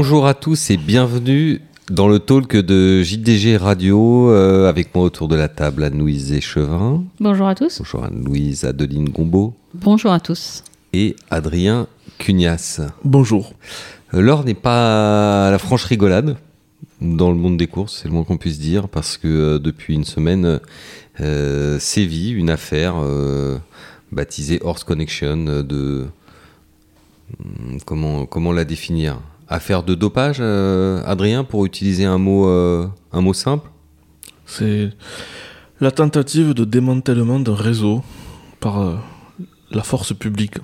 Bonjour à tous et bienvenue dans le talk de JDG Radio euh, avec moi autour de la table Anne-Louise Échevin. Bonjour à tous. Bonjour Anne-Louise Adeline Gombeau. Bonjour à tous. Et Adrien Cugnas. Bonjour. Euh, L'heure n'est pas à la franche rigolade dans le monde des courses, c'est le moins qu'on puisse dire, parce que euh, depuis une semaine euh, sévit une affaire euh, baptisée Horse Connection de... Comment, comment la définir? Affaire de dopage, euh, Adrien, pour utiliser un mot, euh, un mot simple? C'est la tentative de démantèlement d'un réseau par euh, la force publique.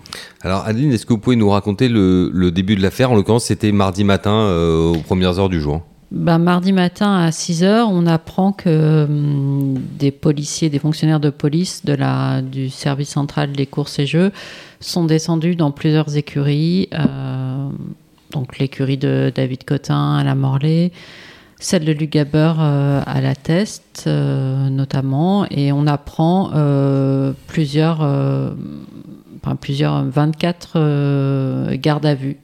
Alors Adeline, est-ce que vous pouvez nous raconter le, le début de l'affaire? En l'occurrence, c'était mardi matin euh, aux premières heures du jour. Ben, mardi matin à 6h, on apprend que hum, des policiers, des fonctionnaires de police de la, du service central des courses et jeux sont descendus dans plusieurs écuries. Donc l'écurie de David Cotin à la Morlaix, celle de Lugaber euh, à la Teste euh, notamment. Et on apprend euh, plusieurs, enfin, plusieurs 24 euh, gardes à vue.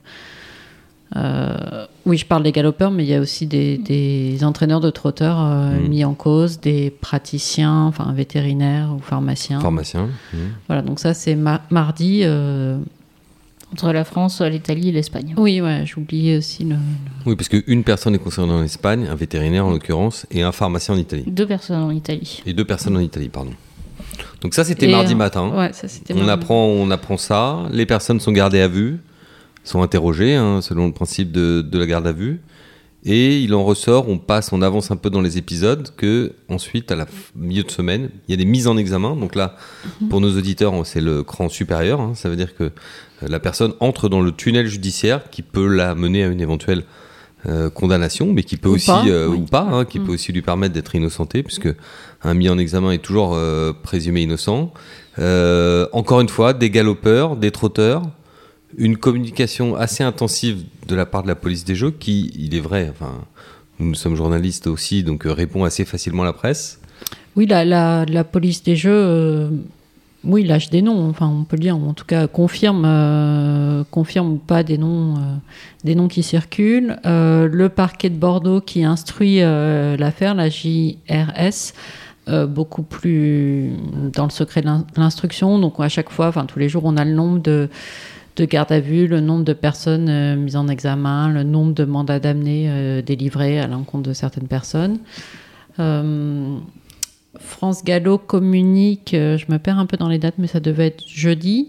Oui, je parle des galopeurs, mais il y a aussi des, des entraîneurs de trotteurs Mhm. mis en cause, des praticiens, enfin vétérinaires ou pharmaciens. Pharmacien. Mmh. Voilà, donc ça c'est ma- mardi. Entre la France, l'Italie et l'Espagne. Oui, ouais, j'oubliais aussi le. Oui, parce qu'une personne est concernée en Espagne, un vétérinaire en l'occurrence, et un pharmacien en Italie. Deux personnes en Italie. Et deux personnes en Italie, pardon. Donc ça, c'était mardi euh, matin. Ouais, ça c'était. on, mardi. apprend, on apprend ça. Les personnes sont gardées à vue, sont interrogées hein, selon le principe de, de la garde à vue. Et il en ressort, on passe, on avance un peu dans les épisodes, que ensuite, à la milieu de semaine, il y a des mises en examen. Donc là, pour nos auditeurs, c'est le cran supérieur. hein. Ça veut dire que euh, la personne entre dans le tunnel judiciaire qui peut la mener à une éventuelle euh, condamnation, mais qui peut Ou aussi, pas, euh, oui. ou pas, hein, qui Mm. peut aussi lui permettre d'être innocenté, puisque un mis en examen est toujours euh, présumé innocent. Encore une fois, des galopeurs, des trotteurs, une communication assez intensive de la part de la police des jeux, qui, il est vrai, enfin, nous sommes journalistes aussi, donc euh, répond assez facilement à la presse. Oui, la, police des jeux, euh, oui, lâche des noms, enfin on peut le dire, en tout cas confirme, euh, confirme ou pas des noms, des noms qui circulent. Le parquet de Bordeaux qui instruit l'affaire, la JRS, beaucoup plus dans le secret de l'instruction. Donc à chaque fois, enfin tous les jours, on a le nombre de de garde à vue, le nombre de personnes euh, mises en examen, le nombre de mandats d'amener euh, délivrés à l'encontre de certaines personnes. Euh, France Gallo communique, je me perds un peu dans les dates, mais ça devait être jeudi,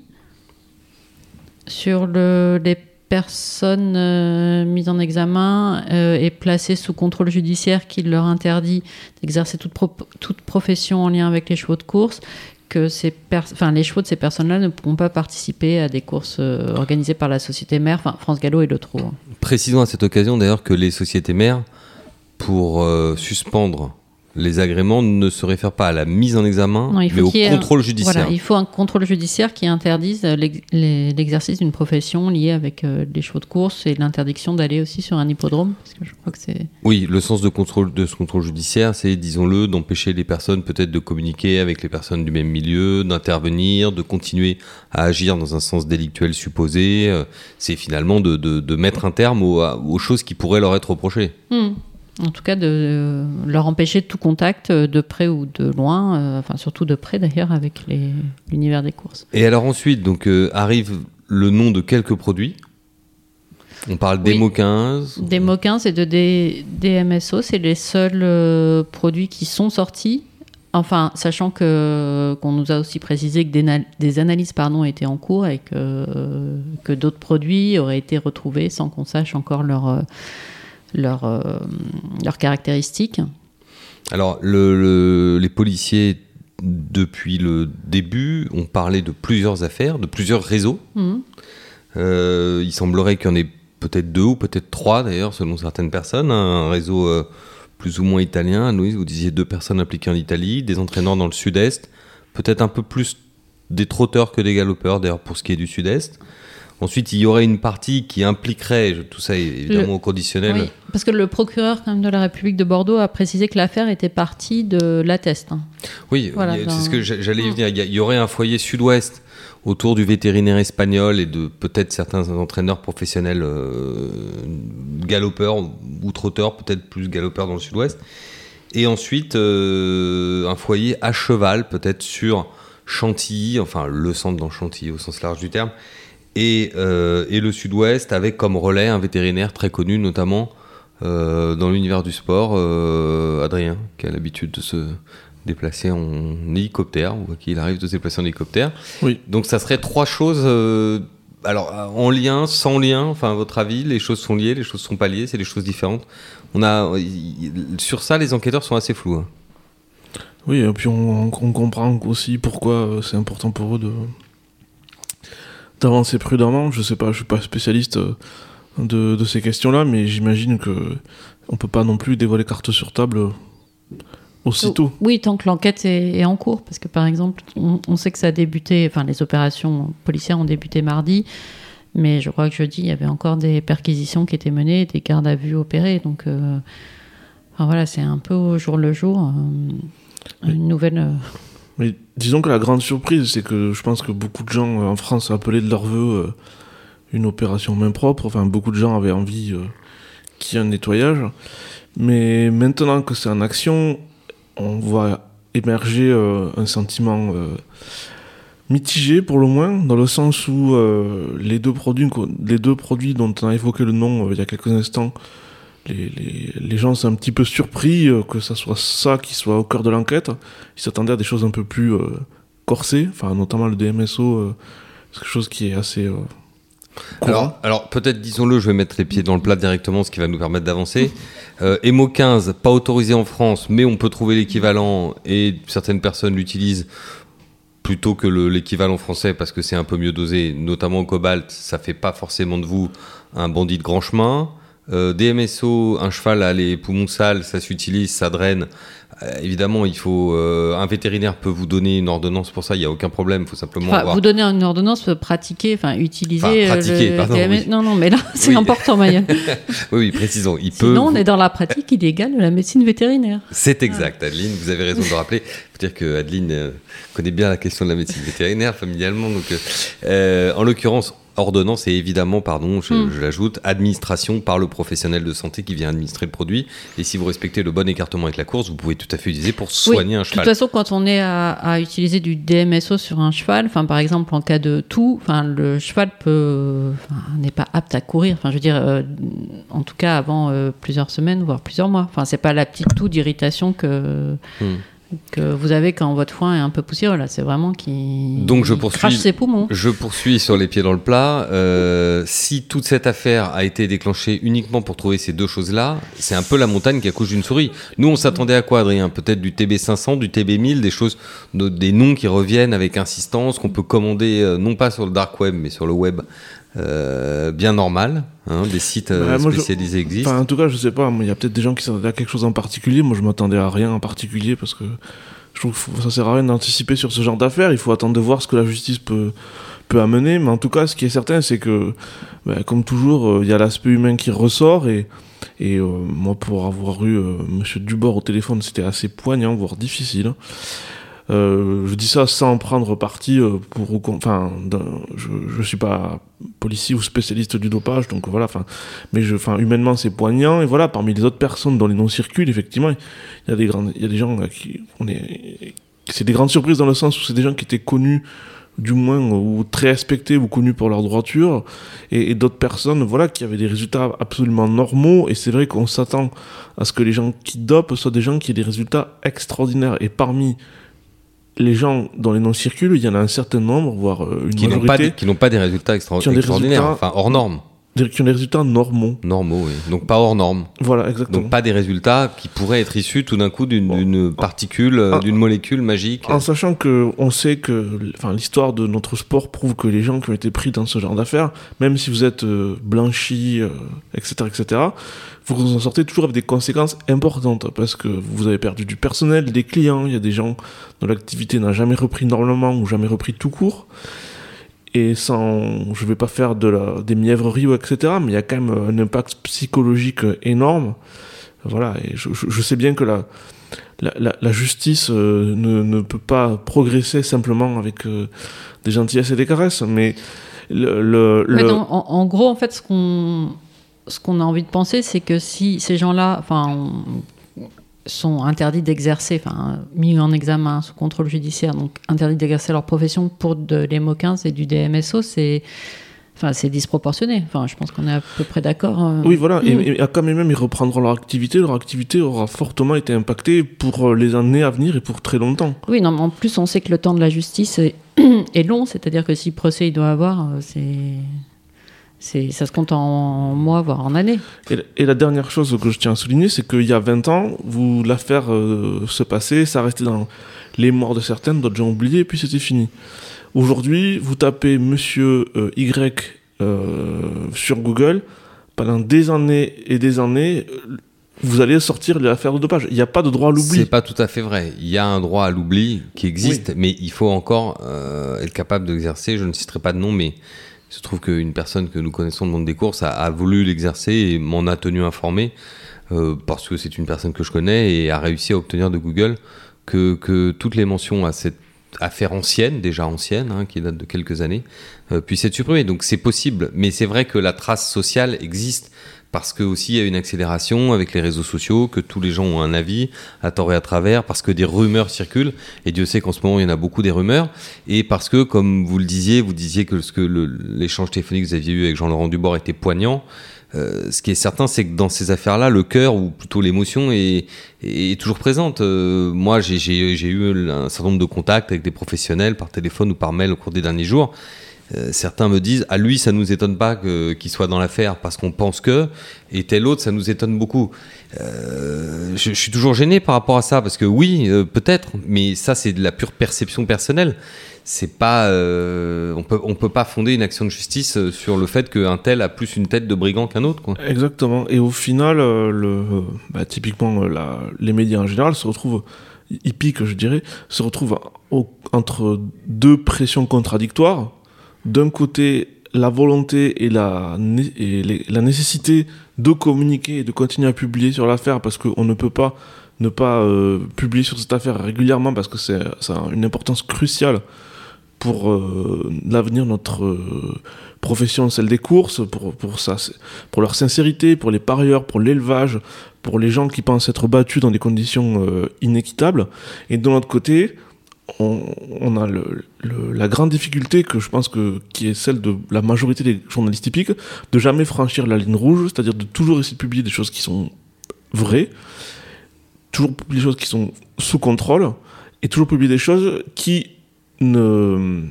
sur le, les personnes mises en examen et placées sous contrôle judiciaire qui leur interdit d'exercer toute profession en lien avec les chevaux de course, que ces enfin, les chevaux de ces personnes-là ne pourront pas participer à des courses euh, organisées par la société mère, enfin France Gallo et le trou. hein. Précisons à cette occasion d'ailleurs que les sociétés mères, pour euh, suspendre les agréments, ne se réfèrent pas à la mise en examen, Non, mais au un- contrôle judiciaire. Voilà, il faut un contrôle judiciaire qui interdise euh, l'exercice d'une profession liée avec euh, les chevaux de course et l'interdiction d'aller aussi sur un hippodrome, parce que je crois que c'est... Oui, le sens de, contrôle, de ce contrôle judiciaire, c'est, disons-le, d'empêcher les personnes peut-être de communiquer avec les personnes du même milieu, d'intervenir, de continuer à agir dans un sens délictuel supposé. Euh, C'est finalement de, de- de mettre un terme aux choses qui pourraient leur être reprochées. Hmm. En tout cas, de euh, leur empêcher tout contact euh, de près ou de loin, euh, enfin surtout de près d'ailleurs avec l'univers des courses. Et alors ensuite, donc, arrive le nom de quelques produits. On parle Oui. d'Emo 15. Des moquins et de des DMSO, c'est les seuls euh, produits qui sont sortis. Enfin, sachant que qu'on nous a aussi précisé que des, na- des analyses pardon, étaient en cours et que, que d'autres produits auraient été retrouvés sans qu'on sache encore leur, euh, leurs caractéristiques. Alors, le- le- les policiers, depuis le début, ont parlé de plusieurs affaires, de plusieurs réseaux. Mhm. Euh, il semblerait qu'il y en ait peut-être deux ou peut-être trois d'ailleurs, selon certaines personnes. Un réseau euh, plus ou moins italien. Louise, vous disiez deux personnes impliquées en Italie, des entraîneurs dans le sud-est, peut-être un peu plus des trotteurs que des galopeurs, d'ailleurs, pour ce qui est du sud-est. Ensuite, il y aurait une partie qui impliquerait, tout ça est évidemment Le- au conditionnel. Oui, parce que le procureur quand même, de la République de Bordeaux a précisé que l'affaire était partie de l'atteste. hein. Oui, Voilà, c'est ce que j'a- j'allais y venir. Il y, a- il y aurait un foyer sud-ouest autour du vétérinaire espagnol et de peut-être certains entraîneurs professionnels euh, galopeurs ou trotteurs, peut-être plus galopeurs dans le sud-ouest. Et ensuite, euh, un foyer à cheval, peut-être sur Chantilly, enfin le centre dans Chantilly au sens large du terme, et, euh, et le sud-ouest avec comme relais un vétérinaire très connu, notamment euh, dans l'univers du sport, euh, Adrien, qui a l'habitude de se déplacer en hélicoptère, ou qu'il arrive de se déplacer en hélicoptère. Oui. Donc ça serait trois choses, alors en lien, sans lien, enfin à votre avis, les choses sont liées, les choses sont pas liées, c'est des choses différentes. On a, sur ça, les enquêteurs sont assez flous. hein. Oui, et puis on, on- on comprend aussi pourquoi c'est important pour eux de d'avancer prudemment. Je sais pas, je suis pas spécialiste euh, de, de ces questions-là, mais j'imagine que on peut pas non plus dévoiler carte sur table euh, aussitôt. Oui, tant que l'enquête est, est en cours, parce que par exemple, on, on sait que ça a débuté, enfin les opérations policières ont débuté mardi, mais je crois que jeudi, il y avait encore des perquisitions qui étaient menées, des gardes à vue opérées, donc euh, enfin, voilà, c'est un peu au jour le jour, euh, une nouvelle... euh, Mais disons que la grande surprise, c'est que je pense que beaucoup de gens euh, en France appelaient de leur vœu euh, une opération main propre. Enfin, beaucoup de gens avaient envie euh, qu'il y ait un nettoyage. Mais maintenant que c'est en action, on voit émerger un sentiment mitigé pour le moins, dans le sens où les, deux produits, les deux produits dont on a évoqué le nom il y a quelques instants, les, les, les gens sont un petit peu surpris euh, que ça soit ça qui soit au cœur de l'enquête. Ils s'attendaient à des choses un peu plus euh, corsées, enfin notamment le DMSO, euh, c'est quelque chose qui est assez euh. Alors, alors peut-être, disons-le, je vais mettre les pieds dans le plat directement, ce qui va nous permettre d'avancer. Emo 15, pas autorisé en France, mais on peut trouver l'équivalent et certaines personnes l'utilisent plutôt que le- l'équivalent français parce que c'est un peu mieux dosé, notamment au cobalt, ça fait pas forcément de vous un bandit de grand chemin. Euh, DMSO, un cheval a les poumons sales, ça s'utilise, ça draine. Euh, évidemment, il faut euh, un vétérinaire peut vous donner une ordonnance pour ça, il y a aucun problème, il faut simplement Enfin, avoir vous donner une ordonnance, pratiquer, enfin utiliser. Enfin, pratiquer, le pardon, oui. Non, non, mais là, c'est Oui. important, Maya. Oui, oui, précisons, il peut Sinon, on vous- est dans la pratique illégale de la médecine vétérinaire. C'est exact, Adeline, vous avez raison de le rappeler. faut dire que Adeline connaît bien la question de la médecine vétérinaire familialement. Donc, en l'occurrence, ordonnance et évidemment, pardon, je, Mm. je l'ajoute, administration par le professionnel de santé qui vient administrer le produit. Et si vous respectez le bon écartement avec la course, vous pouvez tout à fait utiliser pour soigner un De toute cheval. façon, quand on est à, à utiliser du DMSO sur un cheval, enfin par exemple en cas de toux, enfin le cheval peut n'est pas apte à courir. Enfin, je veux dire, euh, en tout cas avant euh, plusieurs semaines, voire plusieurs mois. Enfin, c'est pas la petite toux d'irritation que Hmm. Que vous avez quand votre foin est un peu poussiéreux. Là, c'est vraiment qui Donc, je poursuis. crache ses poumons. Je poursuis sur les pieds dans le plat. Euh, si toute cette affaire a été déclenchée uniquement pour trouver ces deux choses-là, c'est un peu la montagne qui accouche d'une souris. Nous, on s'attendait à quoi, Adrien? Peut-être du TB500, du TB1000, des choses, de- des noms qui reviennent avec insistance, qu'on peut commander euh, non pas sur le dark web, mais sur le web euh, bien normal. hein, des sites euh, Bah, moi, je- spécialisés existent. En tout cas, je sais pas, il y a peut-être des gens qui s'attendaient à quelque chose en particulier. Moi, je m'attendais à rien en particulier parce que je trouve que ça sert à rien d'anticiper sur ce genre d'affaires. Il faut attendre de voir ce que la justice peut, peut amener. Mais en tout cas, ce qui est certain, c'est que, bah, comme toujours, euh, il y a l'aspect humain qui ressort. Et, et euh, moi, pour avoir eu Monsieur Dubord au téléphone, c'était assez poignant, voire difficile. Euh, je dis ça sans prendre parti euh, pour enfin je, je suis pas policier ou spécialiste du dopage donc voilà mais je enfin humainement c'est poignant et voilà parmi les autres personnes dont les noms circulent effectivement il y a des grandes il y a des gens à qui c'est des grandes surprises dans le sens où c'est des gens qui étaient connus du moins ou très respectés ou connus pour leur droiture et, et d'autres personnes voilà qui avaient des résultats absolument normaux et c'est vrai qu'on s'attend à ce que les gens qui dopent soient des gens qui aient des résultats extraordinaires et parmi les gens dont les noms circulent, il y en a un certain nombre, voire euh, une qui n'ont pas, majorité, des- qui n'ont pas des résultats extra- Qui ont des extraordinaires, résultats- enfin hors normes, qui ont des résultats normaux. normaux, oui. donc pas hors normes. Voilà, exactement. Donc pas des résultats qui pourraient être issus tout d'un coup d'une Bon. d'une particule, euh, Ah. d'une molécule magique. En sachant que on sait que enfin, l'histoire de notre sport prouve que les gens qui ont été pris dans ce genre d'affaires, même si vous êtes euh, blanchi, euh, etc., etc., vous en sortez toujours avec des conséquences importantes parce que vous avez perdu du personnel, des clients, il y a des gens dont l'activité n'a jamais repris normalement ou jamais repris tout court. Et sans, je vais pas faire de la, des mièvreries ou etc. Mais il y a quand même un impact psychologique énorme. Voilà, et je, sais bien que la, la, la- la justice euh, ne, ne peut pas progresser simplement avec euh, des gentillesses et des caresses, mais le, le, non, en, en gros, en fait, ce qu'on ce qu'on a envie de penser, c'est que si ces gens-là, enfin, sont interdits d'exercer, enfin, mis en examen sous contrôle judiciaire, donc interdits d'exercer leur profession pour de l'EMO 15 et du DMSO, c'est enfin, c'est disproportionné. Enfin, je pense qu'on est à peu près d'accord. euh. Oui, voilà, et, et quand même ils reprendront leur activité, leur activité aura fortement été impactée pour euh, les années à venir et pour très longtemps. Oui, non, mais en plus, on sait que le temps de la justice est, est long, c'est-à-dire que si procès il doit avoir, euh, c'est. C'est- Ça se compte en mois, voire en années. Et, et la dernière chose que je tiens à souligner, c'est qu'il y a 20 ans, vous l'affaire euh, se passait, ça restait dans les morts de certaines, d'autres gens oubliés, et puis c'était fini. Aujourd'hui, vous tapez Monsieur euh, Y euh, sur Google, pendant des années et des années, vous allez sortir l'affaire de dopage. Il n'y a pas de droit à l'oubli. C'est pas tout à fait vrai. Il y a un droit à l'oubli qui existe, mais il faut encore euh, être capable d'exercer. Je ne citerai pas de nom, mais il se trouve qu'une personne que nous connaissons le monde des courses a, voulu l'exercer et m'en a tenu informé euh, parce que c'est une personne que je connais et a réussi à obtenir de Google que, toutes les mentions à cette affaire ancienne, déjà ancienne, hein, qui date de quelques années, euh, puissent être supprimées. Donc c'est possible, mais c'est vrai que la trace sociale existe parce que aussi il y a une accélération avec les réseaux sociaux, que tous les gens ont un avis à tort et à travers, parce que des rumeurs circulent, et Dieu sait qu'en ce moment il y en a beaucoup des rumeurs, et parce que comme vous le disiez, vous disiez que ce que l'échange téléphonique que vous aviez eu avec Jean-Laurent Dubord était poignant. Euh, ce qui est certain, c'est que dans ces affaires-là, le cœur ou plutôt l'émotion est, est toujours présente. Euh, moi, j'ai eu un certain nombre de contacts avec des professionnels par téléphone ou par mail au cours des derniers jours. Euh, certains me disent à lui ça nous étonne pas qu'il soit dans l'affaire parce qu'on pense que et tel autre ça nous étonne beaucoup Euh, je, je suis toujours gêné par rapport à ça parce que oui euh, peut-être mais ça c'est de la pure perception personnelle c'est pas euh, on peut on peut pas fonder une action de justice euh, sur le fait qu'un tel a plus une tête de brigand qu'un autre quoi. Exactement. Et au final, euh, le, bah, typiquement, les médias en général se retrouvent, hippiques, je dirais, se retrouvent entre deux pressions contradictoires. D'un côté, la volonté et la, et la nécessité de communiquer et de continuer à publier sur l'affaire parce qu'on ne peut pas ne pas euh, publier sur cette affaire régulièrement parce que c'est ça a une importance cruciale pour euh, l'avenir de notre euh, profession, celle des courses, pour, pour, ça, pour leur sincérité, pour les parieurs, pour l'élevage, pour les gens qui pensent être battus dans des conditions euh, inéquitables. Et de l'autre côté, on, a la grande difficulté que je pense que qui est celle de la majorité des journalistes typiques, de jamais franchir la ligne rouge, c'est-à-dire de toujours essayer de publier des choses qui sont vraies, toujours publier des choses qui sont sous contrôle, et toujours publier des choses qui ne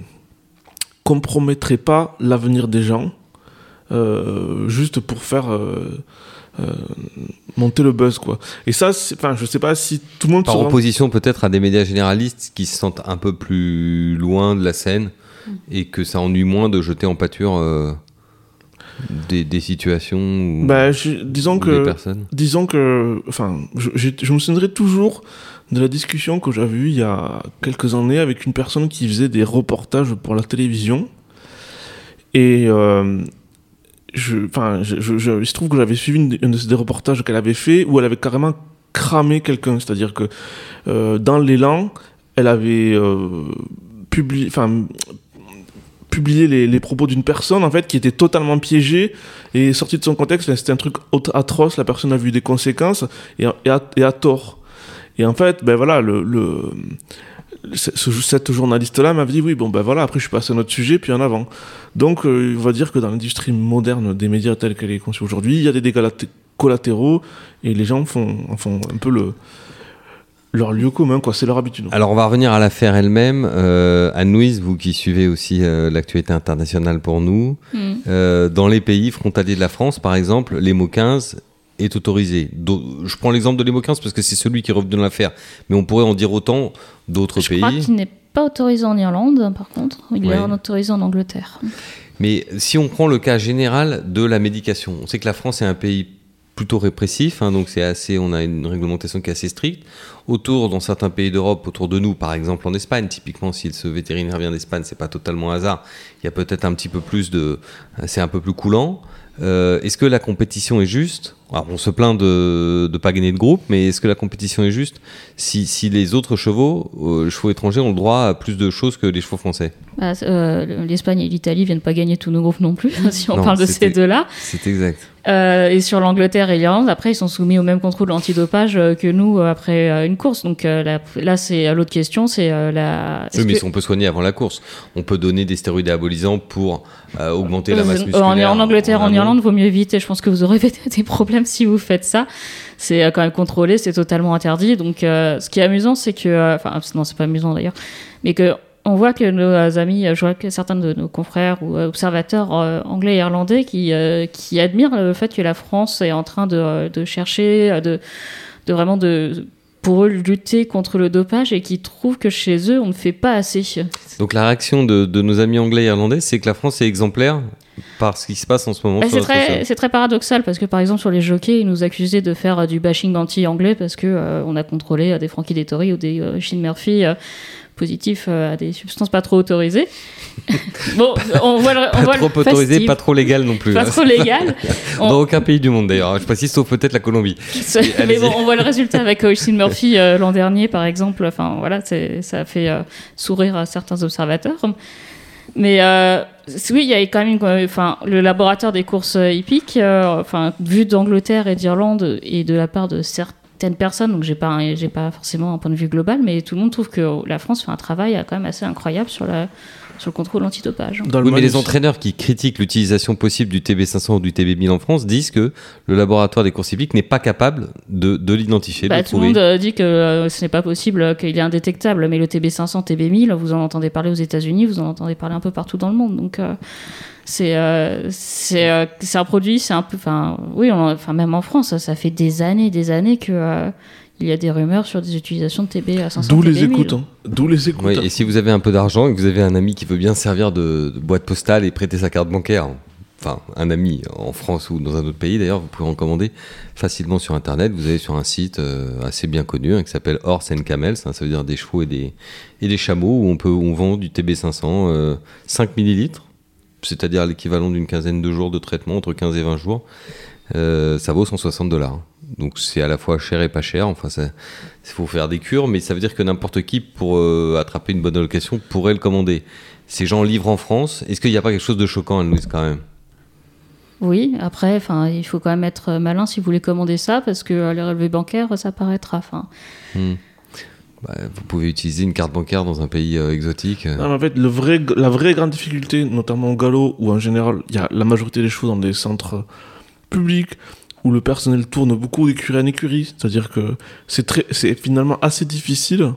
compromettraient pas l'avenir des gens, euh, juste pour faire euh, monter le buzz, quoi. Et ça, enfin, je sais pas si tout le monde Par rend- opposition peut-être à des médias généralistes qui se sentent un peu plus loin de la scène et que ça ennuie moins de jeter en pâture euh, des, des situations ou, Bah, je- disons ou que des personnes. disons que, enfin, je me souviendrai toujours de la discussion que j'avais eue il y a quelques années avec une personne qui faisait des reportages pour la télévision. Et euh, je, enfin, je, je- je- il se trouve que j'avais suivi une, un de ces reportages qu'elle avait fait où elle avait carrément cramé quelqu'un. C'est-à-dire que euh, dans l'élan, elle avait euh, publié, enfin, publié les, les propos d'une personne en fait qui était totalement piégée et sorti de son contexte. C'était un truc atroce. La personne a vu des conséquences et, et, a, et a tort. Et en fait, ben voilà, le ce- ce- cette journaliste-là m'avait dit oui, bon ben voilà, après je suis passé à un autre sujet, puis en avant. Donc euh, on va dire que dans l'industrie moderne des médias telle qu'elle est conçue aujourd'hui, il y a des dégâts lat- collatéraux et les gens font, en font un peu le, leur lieu commun, quoi, c'est leur habitude. Alors on va revenir à l'affaire elle-même. Euh, Anne-Louise, vous qui suivez aussi euh, l'actualité internationale pour nous, Mm. euh, dans les pays frontaliers de la France, par exemple, l'EMO 15 est autorisé. Je prends l'exemple de l'EMO 15 parce que c'est celui qui est revenu dans l'affaire, mais on pourrait en dire autant d'autres Je pays. crois qu'il n'est pas autorisé en Irlande, par contre. Il Ouais. est en autorisé en Angleterre. Mais si on prend le cas général de la médication, on sait que la France est un pays plutôt répressif, hein, donc c'est assez, on a une réglementation qui est assez stricte. Autour, dans certains pays d'Europe, autour de nous, par exemple en Espagne, typiquement, si ce vétérinaire vient d'Espagne, c'est pas totalement hasard. Il y a peut-être un petit peu plus de, c'est un peu plus coulant. Euh, est-ce que la compétition est juste? Alors, On se plaint de ne pas gagner de groupe, mais est-ce que la compétition est juste? Si, si les autres chevaux, euh, chevaux étrangers, ont le droit à plus de choses que les chevaux français Bah, euh, L'Espagne et l'Italie viennent pas gagner tous nos groupes non plus, si on Non, parle de ces deux-là. C'est exact. Euh, et sur l'Angleterre et l'Irlande, après, ils sont soumis au même contrôle antidopage que nous après une course. Donc là, c'est euh, l'autre question, c'est la. Oui, mais que- si on peut soigner avant la course. On peut donner des stéroïdes anabolisants pour augmenter la masse en- musculaire. En, Angleterre, en, amont. Irlande, vaut mieux éviter. Je pense que vous aurez des problèmes si vous faites ça. C'est euh, quand même contrôlé, c'est totalement interdit. Donc, euh, ce qui est amusant, c'est que, euh, enfin, non, c'est pas amusant d'ailleurs, mais que on voit que nos amis, je vois que certains de nos confrères ou observateurs anglais et irlandais qui, admirent le fait que la France est en train de, chercher, de, de vraiment de pour eux lutter contre le dopage et qui trouvent que chez eux on ne fait pas assez. Donc la réaction de, de nos amis anglais et irlandais, c'est que la France est exemplaire par ce qui se passe en ce moment Bah, c'est très, paradoxal parce que par exemple sur les jockeys, ils nous accusaient de faire euh, du bashing anti-anglais parce que euh, on a contrôlé euh, des Frankie Dettori ou des Shane Murphy positifs à des substances pas trop autorisées. bon, on voit le, on Pas voit le trop autorisé, festif, pas trop légal non plus. pas hein. trop légal. On- Dans aucun pays du monde d'ailleurs. Je précise, sauf peut-être la Colombie. mais bon, on voit le résultat avec Shane Murphy l'an dernier, par exemple. Enfin, voilà, ça a fait sourire à certains observateurs. Mais euh, oui, il y a quand même, une- enfin, le laboratoire des courses euh, hippiques, euh, enfin, vu d'Angleterre et d'Irlande et de la part de certaines personnes, donc j'ai pas, j'ai pas forcément un point de vue global, mais tout le monde trouve que la France fait un travail euh, quand même assez incroyable sur la, sur le contrôle antidopage. Dans le Oui, mais les entraîneurs qui critiquent l'utilisation possible du TB500 ou du TB1000 en France disent que le laboratoire des courses hippiques n'est pas capable de, de l'identifier, de Bah, tout le monde euh, dit que euh, ce n'est pas possible, euh, qu'il est indétectable, mais le TB500, TB1000, vous en entendez parler aux États-Unis, vous en entendez parler un peu partout dans le monde. Donc, euh, c'est euh, euh, un produit, c'est un peu. Enfin, oui, enfin, même en France, ça, ça fait des années des années que. euh, il y a des rumeurs sur des utilisations de TB à 500 D'où les TB1000. écoutes. hein. D'où les écoutes. Oui, et si vous avez un peu d'argent et que vous avez un ami qui veut bien servir de, de boîte postale et prêter sa carte bancaire, enfin un ami en France ou dans un autre pays d'ailleurs, vous pouvez en commander facilement sur internet. Vous allez sur un site euh, assez bien connu hein, qui s'appelle Horse and Camels, hein, ça veut dire des chevaux et des, et des chameaux où on, peut, où on vend du TB500 euh, 5 millilitres, c'est-à-dire l'équivalent d'une quinzaine de jours de traitement, entre 15 et 20 jours. Euh, ça vaut 160 dollars. Donc c'est à la fois cher et pas cher. Enfin, il faut faire des cures, mais ça veut dire que n'importe qui, pour euh, attraper une bonne allocation, pourrait le commander. Ces gens livrent en France. Est-ce qu'il n'y a pas quelque chose de choquant, Anne-Louise, quand même? Oui, après, enfin, il faut quand même être malin si vous voulez commander ça, parce que euh, les relevés bancaires, ça paraîtra. Enfin, Hmm. Bah, Vous pouvez utiliser une carte bancaire dans un pays euh, exotique. euh. Non, mais en fait, le vrai, la vraie grande difficulté, notamment au galop, où en général, il y a la majorité des chevaux dans des centres publics, où le personnel tourne beaucoup d'écurie en écurie. C'est-à-dire que c'est très, c'est finalement assez difficile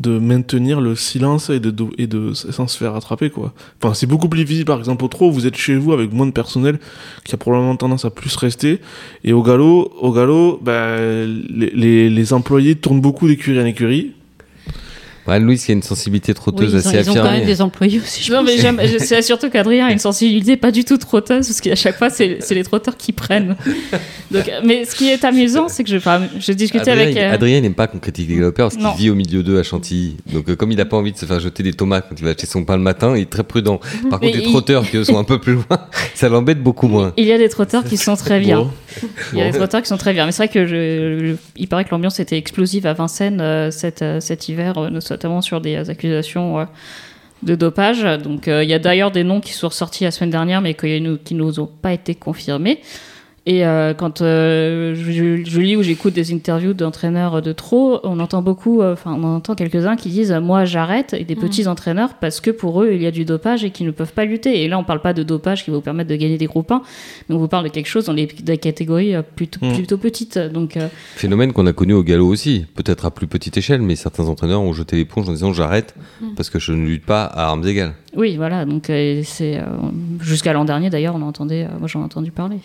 de maintenir le silence et de, et de sans se faire attraper, quoi. Enfin, c'est beaucoup plus difficile, par exemple, au trot, vous êtes chez vous avec moins de personnel, qui a probablement tendance à plus rester. Et au galop, au galop, ben, les, les, les employés tournent beaucoup d'écurie en écurie. Ouais, Anne-Louise, il y a une sensibilité Oui, trotteuse ils, ont, assez ils ont quand affirmée. même des employés aussi. je Non, pense. mais j'aime, je sais surtout qu'Adrien a une sensibilité pas du tout trotteuse, parce qu'à chaque fois, c'est, c'est les trotteurs qui prennent. Donc, mais ce qui est amusant, c'est que je, enfin, je discutais Adrien, avec. euh, Adrien n'aime pas qu'on critique les galopeurs parce Non. qu'il vit au milieu d'eux à Chantilly. Donc, euh, comme il n'a pas envie de se faire jeter des tomates quand il va acheter son pain le matin, il est très prudent. Par Mais contre, les trotteurs qui eux sont un peu plus loin, ça l'embête beaucoup moins. Il y a des trotteurs qui sont très bien. Bon. Il y a des trotteurs qui sont très bien. Mais c'est vrai que je, je- il paraît que l'ambiance était explosive à Vincennes euh, cet, euh, cet hiver, euh, notamment sur des accusations de dopage. Donc euh, il y a d'ailleurs des noms qui sont ressortis la semaine dernière, mais qui nous, nous ont pas été confirmés. Et euh, quand euh, je, je lis ou j'écoute des interviews d'entraîneurs de trop, on entend beaucoup, euh, enfin on entend quelques-uns qui disent moi j'arrête et des petits entraîneurs parce que pour eux il y a du dopage et qu'ils ne peuvent pas lutter. Et là on parle pas de dopage qui va vous permettre de gagner des groupes 1, mais on vous parle de quelque chose dans les, des catégories plutôt, Mm. plutôt petites. Donc euh, Phénomène qu'on a connu au galop aussi, peut-être à plus petite échelle, mais certains entraîneurs ont jeté l'éponge en disant j'arrête Mm. parce que je ne lutte pas à armes égales. Oui, voilà. Donc, euh, c'est euh, jusqu'à l'an dernier d'ailleurs, on entendait, euh, moi j'en ai entendu parler.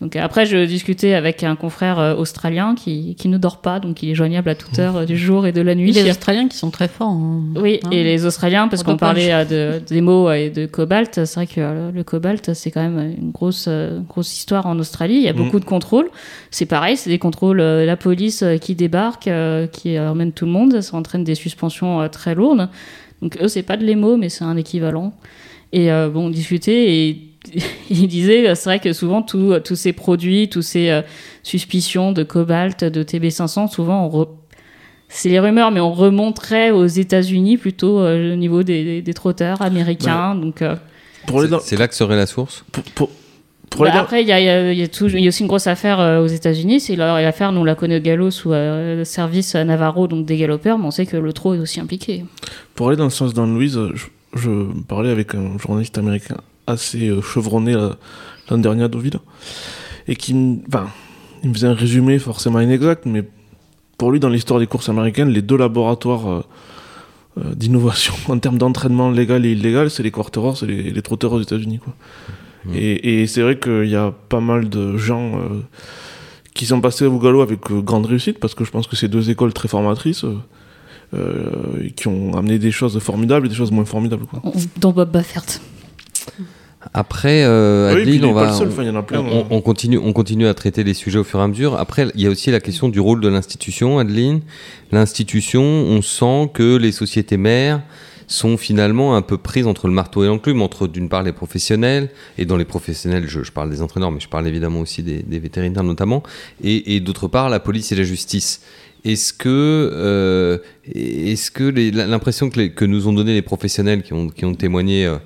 Donc après, je discutais avec un confrère euh, australien qui, qui ne dort pas, donc il est joignable à toute heure euh, du jour et de la nuit. Les Australiens qui sont très forts. hein. Oui, Hein. et les Australiens, parce qu'on parlait euh, de, des mots et de cobalt, c'est vrai que euh, le cobalt, c'est quand même une grosse, euh, grosse histoire en Australie. Il y a Mhm. beaucoup de contrôles. C'est pareil, c'est des contrôles, euh, la police euh, qui débarque, euh, qui euh, emmène tout le monde. Ça entraîne des suspensions euh, très lourdes. Donc eux, c'est pas de l'émo, mais c'est un équivalent. Et euh, bon, on discutait et il disait, euh, c'est vrai que souvent tout- tous ces produits, tous ces euh, suspicions de cobalt, de TB500, souvent on re- c'est les rumeurs, mais on remonterait aux États-Unis plutôt euh, au niveau des, des, des trotteurs américains. Donc euh, C'est dans, c'est là que serait la source? Pour, pour- pour bah, après, il y a, il y y y a aussi une grosse affaire euh, aux États-Unis. C'est la- l'affaire, nous on la connaît au galop sous euh, le service Navarro, donc des galopeurs, mais on sait que le trot est aussi impliqué. Pour aller dans le sens d'Anne-Louise, je, je parlais avec un journaliste américain assez euh, chevronné euh, l'an dernier à Deauville, et qui, me- enfin, il me faisait un résumé forcément inexact, mais pour lui, dans l'histoire des courses américaines, les deux laboratoires euh, euh, d'innovation en termes d'entraînement légal et illégal, c'est les quarterers et les, les trotteurs aux États-Unis. quoi. Mhm. Et, et c'est vrai qu'il y a pas mal de gens euh, qui sont passés au galop avec euh, grande réussite, parce que je pense que c'est deux écoles très formatrices. euh, euh, qui ont amené des choses formidables et des choses moins formidables. Quoi. Dans Bob Baffert. Après, euh, oui, Adeline, est on va. enfin, plein. On, hein. on continue, on continue à traiter les sujets au fur et à mesure. Après, il y a aussi la question du rôle de l'institution, Adeline. L'institution, on sent que les sociétés mères sont finalement un peu prises entre le marteau et l'enclume, entre d'une part les professionnels, et dans les professionnels, je, je parle des entraîneurs, mais je parle évidemment aussi des, des vétérinaires notamment, et, et d'autre part la police et la justice. Est-ce que, euh, est-ce que l'impression que nous ont donné les professionnels qui ont, qui ont témoigné euh,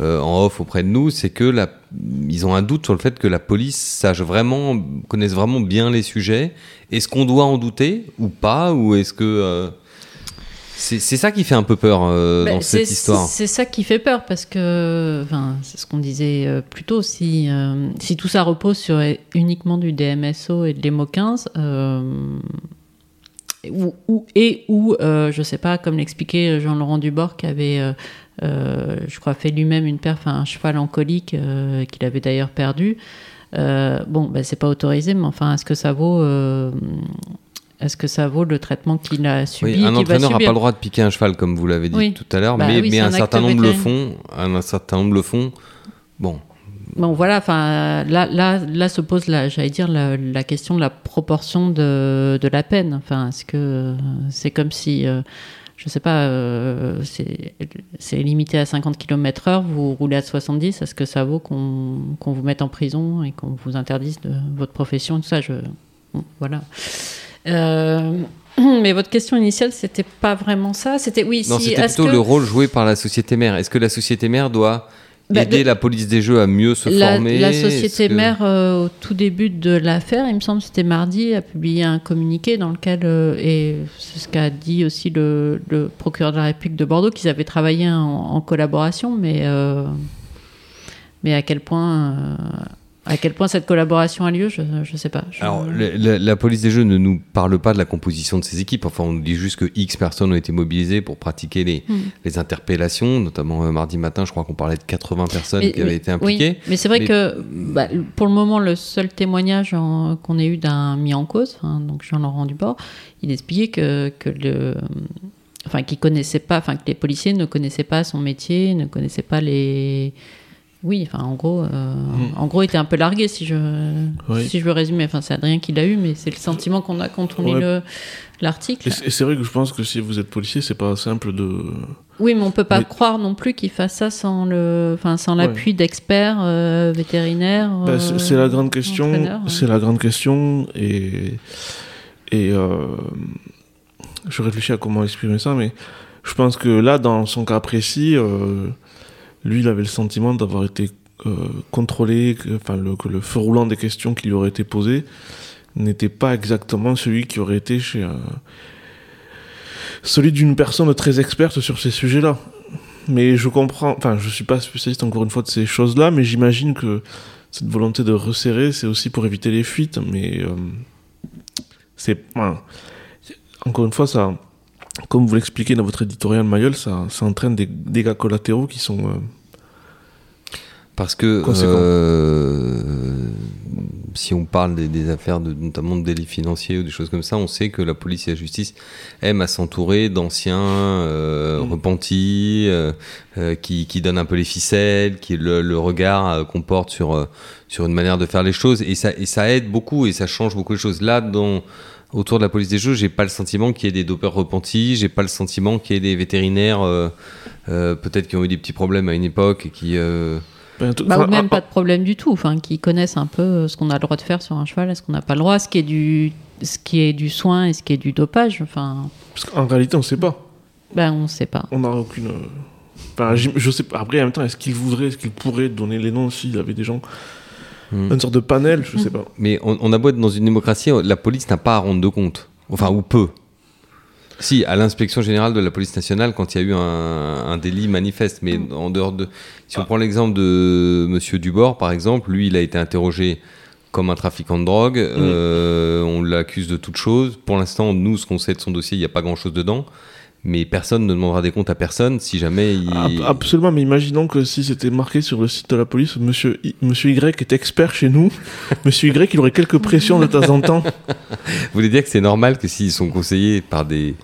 euh, en off auprès de nous, c'est que la, ils ont un doute sur le fait que la police sache vraiment, connaisse vraiment bien les sujets. Est-ce qu'on doit en douter ou pas Ou est-ce que euh, c'est c'est ça qui fait un peu peur euh, Bah, dans cette c'est- histoire C'est ça qui fait peur parce que, enfin, c'est ce qu'on disait plus tôt. Si, si tout ça repose sur uniquement du DMSO et de l'EMO 15, euh, ou, ou- et ou, euh, je sais pas, comme l'expliquait Jean-Laurent Dubord, qui avait, euh, euh, je crois, fait lui-même une perf à un cheval en colique, euh, qu'il avait d'ailleurs perdu. Bon, bah, c'est pas autorisé, mais enfin, est-ce que ça vaut, est-ce que ça vaut le traitement qu'il a subi, Oui, un entraîneur n'a pas le droit de piquer un cheval, comme vous l'avez dit Oui. tout à l'heure, Bah mais, oui, mais c'est un, certain nombre le font. Un, un certain nombre le font. Bon, Bon, voilà, enfin, là, là, là se pose, la, j'allais dire, la, la question de la proportion de, de la peine. Enfin, est-ce que c'est comme si, euh, je sais pas, euh, c'est, limité à 50 km/h, vous roulez à 70, est-ce que ça vaut qu'on, vous mette en prison et qu'on vous interdise de votre profession Tout ça, je. bon, voilà. Euh, mais votre question initiale, c'était pas vraiment ça. C'était oui, non, si. c'était plutôt que- le rôle joué par la société mère. Est-ce que la société mère doit Bah, aider de- la police des jeux à mieux se la, former la société que- mère, euh, au tout début de l'affaire, il me semble que c'était mardi, a publié un communiqué dans lequel, euh, et c'est ce qu'a dit aussi le, le procureur de la République de Bordeaux, qu'ils avaient travaillé en, en collaboration, mais, euh, mais à quel point. À quel point cette collaboration a lieu, je ne sais pas. Je- Alors, la, la- la police des jeux ne nous parle pas de la composition de ses équipes. Enfin, on nous dit juste que X personnes ont été mobilisées pour pratiquer les, Hmm. les interpellations. Notamment euh, mardi matin, je crois qu'on parlait de 80 personnes Mais- qui avaient mais- été impliquées. Oui, mais c'est vrai Mais- que bah, pour le moment, le seul témoignage qu'on ait eu d'un mis en cause, hein, donc Jean-Laurent Dubord, il expliquait que, que le. Enfin, connaissait pas, enfin, que les policiers ne connaissaient pas son métier, ne connaissaient pas les. Oui, enfin, en gros, euh, en gros, il était un peu largué, si je, Oui. si je veux résumer. Enfin, c'est Adrien qui l'a eu, mais c'est le sentiment qu'on a quand on lit Ouais. l'article. Et c'est vrai que je pense que si vous êtes policier, c'est pas simple de. Oui, mais on peut pas Mais- croire non plus qu'il fasse ça sans le, enfin, sans l'appui d'experts euh, vétérinaires. Bah, c'est la grande euh, question. hein. C'est la grande question et et euh, je réfléchis à comment exprimer ça, mais je pense que là, dans son cas précis, euh, lui, il avait le sentiment d'avoir été euh, contrôlé, que, le, que le feu roulant des questions qui lui auraient été posées n'était pas exactement celui qui aurait été chez euh, celui d'une personne très experte sur ces sujets-là. Mais je comprends, enfin, je suis pas spécialiste encore une fois de ces choses-là, mais j'imagine que cette volonté de resserrer, c'est aussi pour éviter les fuites, mais euh, c'est, encore une fois, ça, comme vous l'expliquez dans votre éditorial Mayol, ça, ça entraîne des dégâts collatéraux qui sont. euh, Parce que euh, si on parle des, des affaires, de, notamment de délits financiers ou des choses comme ça, on sait que la police et la justice aiment à s'entourer d'anciens euh, Mm. repentis, qui, qui donnent un peu les ficelles, qui le, le regard qu'on porte sur, sur une manière de faire les choses. Et ça, et ça aide beaucoup et ça change beaucoup de choses. Là, dans, autour de la police des jeux, j'ai pas le sentiment qu'il y ait des dopeurs repentis, j'ai pas le sentiment qu'il y ait des vétérinaires, euh, euh, peut-être qui ont eu des petits problèmes à une époque et qui. euh, Bah, enfin, ou même pas de problème du tout, enfin, qui connaissent un peu ce qu'on a le droit de faire sur un cheval et ce qu'on n'a pas le droit, ce qui est du, ce qui est du soin et ce qui est du dopage. Enfin, Parce qu'en réalité, on sait pas. ben on sait pas. On n'a aucune. Enfin, je sais pas. Après, en même temps, est-ce qu'il voudrait, est-ce qu'il pourrait donner les noms s'il avait des gens Une sorte de panel, je sais pas. Mais on, on a beau être dans une démocratie, la police n'a pas à rendre de compte. Enfin, ou peu. Si, à l'inspection générale de la police nationale, quand il y a eu un, un délit manifeste. Mais en dehors de. Si on prend l'exemple de Monsieur Dubord, par exemple, lui, il a été interrogé comme un trafiquant de drogue. euh, on l'accuse de toute chose. Pour l'instant, nous, ce qu'on sait de son dossier, il n'y a pas grand-chose dedans. Mais personne ne demandera des comptes à personne si jamais il. Ab- Absolument, mais imaginons que si c'était marqué sur le site de la police, Monsieur, I- Monsieur Y est expert chez nous. Monsieur Y, il aurait quelques pressions de temps en temps. Vous voulez dire que c'est normal que s'ils sont conseillés par des,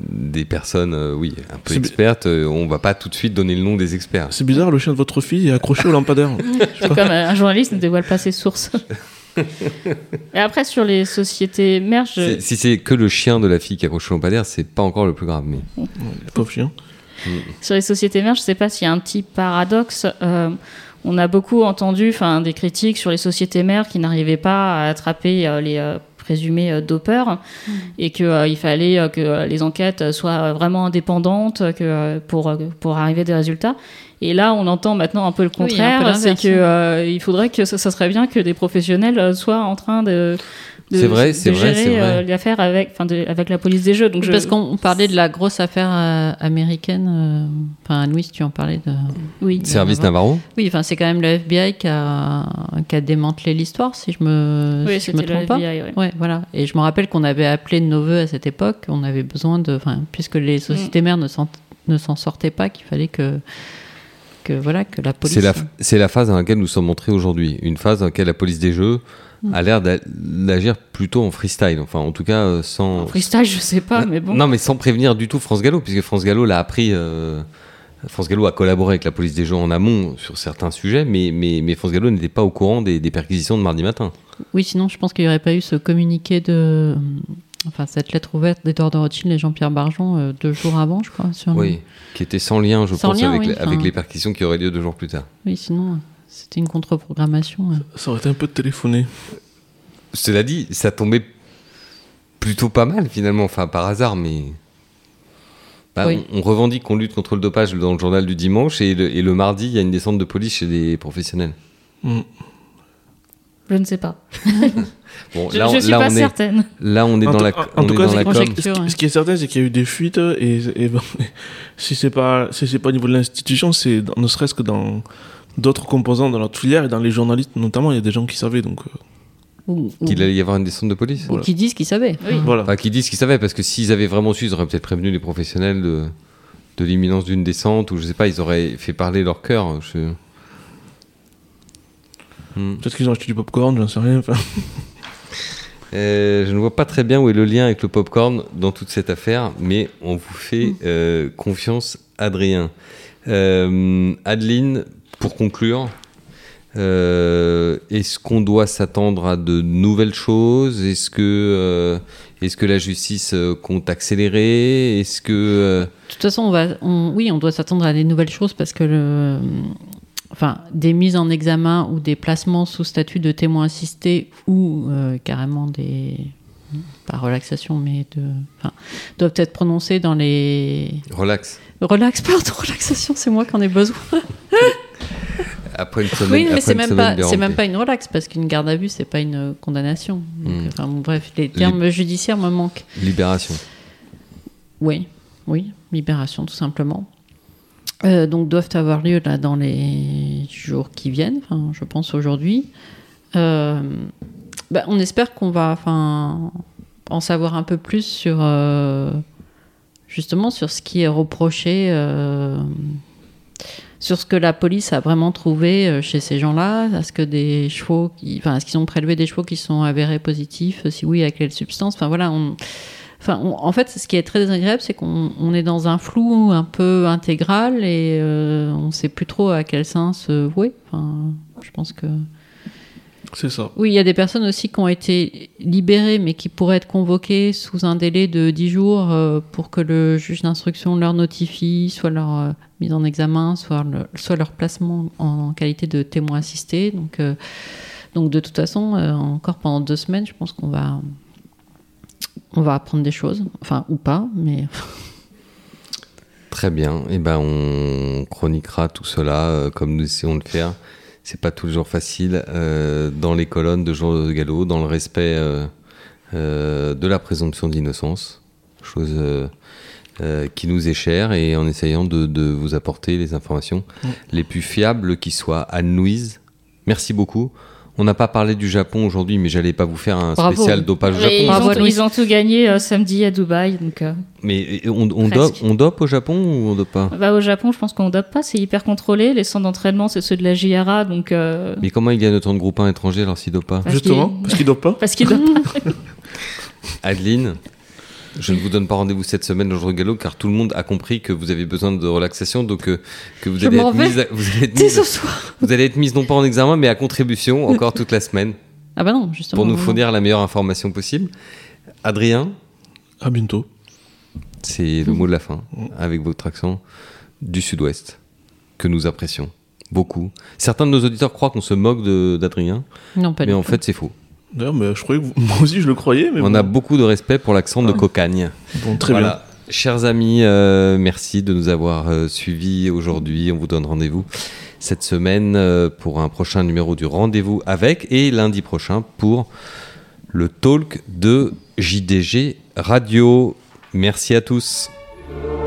des personnes, euh, oui, un peu expertes, euh, on va pas tout de suite donner le nom des experts. C'est bizarre, le chien de votre fille est accroché au lampadaire. C'est comme un journaliste ne dévoile pas ses sources. Et après, sur les sociétés mères, je- Si c'est que le chien de la fille qui accroche le lampadaire, c'est pas encore le plus grave. Mais Pauvre chien. sur les sociétés mères, je sais pas s'il y a un petit paradoxe. Euh, on a beaucoup entendu enfin, des critiques sur les sociétés mères qui n'arrivaient pas à attraper euh, les euh, présumés euh, dopeurs et qu'il fallait euh, que les enquêtes soient vraiment indépendantes que, pour, pour arriver à des résultats. Et là, on entend maintenant un peu le Oui, contraire, c'est que oui. euh, il faudrait que ça, ça serait bien que des professionnels euh, soient en train de, de, C'est vrai, de c'est vrai, gérer c'est vrai. euh, l'affaire avec, enfin, avec la police des jeux. Donc je- Parce qu'on parlait de la grosse affaire euh, américaine. euh, Enfin, Louis, tu en parlais de. oui. service Navarro. Navarro Oui, enfin, c'est quand même le FBI qui a, qui a démantelé l'histoire, si je me, Oui, si je me c'était le trompe pas. FBI. ouais. Ouais, voilà. Et je me rappelle qu'on avait appelé de nos voeux à cette époque. On avait besoin de, puisque les sociétés mères ne s'en ne s'en sortaient pas, qu'il fallait que que voilà que la police. C'est la, phase dans laquelle nous sommes entrés aujourd'hui. Une phase dans laquelle la police des jeux a l'air d'a- d'agir plutôt en freestyle. Enfin, en tout cas, euh, sans. En freestyle, je sais pas, mais bon. Non, mais sans prévenir du tout France Gallo, puisque France Gallo l'a appris. euh, France Gallo a collaboré avec la police des jeux en amont sur certains sujets, mais, mais, mais France Gallo n'était pas au courant des, des perquisitions de mardi matin. Oui, sinon, je pense qu'il n'y aurait pas eu ce communiqué de, enfin, cette lettre ouverte d'Edouard de Rothschild et Jean-Pierre Barjon euh, deux jours avant, je crois. Sur le- Oui, qui était sans lien, je Sans pense, lien, avec, oui, les- avec enfin. les perquisitions qui auraient lieu deux jours plus tard. Oui, sinon, euh, c'était une contre-programmation. euh. Ça aurait été un peu de téléphoner. Cela dit, ça tombait plutôt pas mal finalement, enfin par hasard, mais. Bah, Oui. on, on revendique qu'on lutte contre le dopage dans le journal du dimanche et le, et le mardi, il y a une descente de police chez des professionnels. Mm. Je ne sais pas. Bon, Je, là, je suis là, pas on est, certaine. là, on est En dans la, en- tout cas, dans. Ce, ouais. ce qui est certain, c'est qu'il y a eu des fuites et, et bon, si c'est pas si c'est pas au niveau de l'institution, c'est dans- ne serait-ce que dans d'autres composants de notre filière et dans les journalistes notamment, il y a des gens qui savaient donc euh, Ou, ou- Qu'il allait y avoir une descente de police. ou Voilà. qui disent qu'ils savaient. Oui. voilà. Enfin, qui disent qu'ils savaient, parce que s'ils avaient vraiment su, ils auraient peut-être prévenu les professionnels de, de l'imminence d'une descente, ou je sais pas, ils auraient fait parler leur cœur. Je... Hmm. Peut-être qu'ils ont acheté du popcorn, j'en sais rien. Euh, je ne vois pas très bien où est le lien avec le popcorn dans toute cette affaire, mais on vous fait euh, confiance, Adrien. Euh, Adeline, pour conclure, euh, est-ce qu'on doit s'attendre à de nouvelles choses? Est-ce que, euh, est-ce que la justice compte accélérer? Est-ce que De toute façon, on va, on- oui, on doit s'attendre à des nouvelles choses parce que le, enfin, des mises en examen ou des placements sous statut de témoin assisté ou euh, carrément des, pas relaxation, mais de, enfin, doivent être prononcés dans les. relax Relax, pardon, relaxation, c'est moi qui en ai besoin. après une semaine Oui, mais c'est même pas, c'est même pas une relax parce qu'une garde à vue, c'est pas une condamnation. Donc, Hmm. enfin, bon, bref, les termes judiciaires me manquent. libération. Oui, oui, libération tout simplement. Euh, donc doivent avoir lieu là dans les jours qui viennent, je pense aujourd'hui. Euh, bah, on espère qu'on va en savoir un peu plus sur, euh, justement sur ce qui est reproché, sur ce que la police a vraiment trouvé chez ces gens-là. Est-ce que des chevaux, qui, enfin, est-ce qu'ils ont prélevé des chevaux qui sont avérés positifs? Si oui, à quelle substance? Enfin voilà. Enfin, on- en fait, ce qui est très désagréable, c'est qu'on on est dans un flou un peu intégral et euh, on ne sait plus trop à quel sens se vouer. Enfin, je pense que. C'est ça. Oui, il y a des personnes aussi qui ont été libérées, mais qui pourraient être convoquées sous un délai de 10 jours euh, pour que le juge d'instruction leur notifie soit leur euh, mise en examen, soit, le- soit leur placement en qualité de témoin assisté. Donc, euh, donc de toute façon, encore pendant deux semaines, je pense qu'on va, on va apprendre des choses. Enfin, ou pas, mais Très bien. Et ben, on chroniquera tout cela euh, comme nous essayons de le faire. C'est pas toujours facile euh, dans les colonnes de Jean de Gallo, dans le respect euh, euh, de la présomption d'innocence, chose euh, euh, qui nous est chère, et en essayant de, de vous apporter les informations Mm. les plus fiables qui soient. Anne-Louise, merci beaucoup. On n'a pas parlé du Japon aujourd'hui, mais j'allais pas vous faire un Bravo. spécial dopage au ils, Japon. Bravo, ont, ils ont tout gagné euh, samedi à Dubaï. Donc, euh, Mais on, dope, on dope au Japon ou on dope pas? Bah, au Japon, je pense qu'on dope pas, c'est hyper contrôlé. Les centres d'entraînement, c'est ceux de la JRA. Donc, euh, Mais comment ils gagnent autant de groupes 1 étrangers alors s'ils dopent pas? Parce Justement, qu'il- parce qu'ils dopent pas? parce qu'ils dopent pas. Adeline, je ne vous donne pas rendez-vous cette semaine au jour de galop car tout le monde a compris que vous avez besoin de relaxation, donc euh, que vous allez, être mise, à- vous, allez être dès mise, ce soir. vous allez être mise non pas en examen mais à contribution encore toute la semaine Ah bah non, justement. pour nous fournir la meilleure information possible. Adrien, À bientôt. c'est le mot de la fin avec votre accent du sud-ouest que nous apprécions beaucoup. Certains de nos auditeurs croient qu'on se moque de- d'Adrien, Non, pas mais du en tout. fait c'est faux. D'ailleurs, mais je croyais que vous- moi aussi je le croyais, mais On bon. a beaucoup de respect pour l'accent de Cocagne. Bon, très Voilà. Chers amis, euh, merci de nous avoir euh, suivis aujourd'hui. On vous donne rendez-vous cette semaine euh, pour un prochain numéro du Rendez-vous avec et lundi prochain pour le talk de JDG Radio. Merci à tous. bien.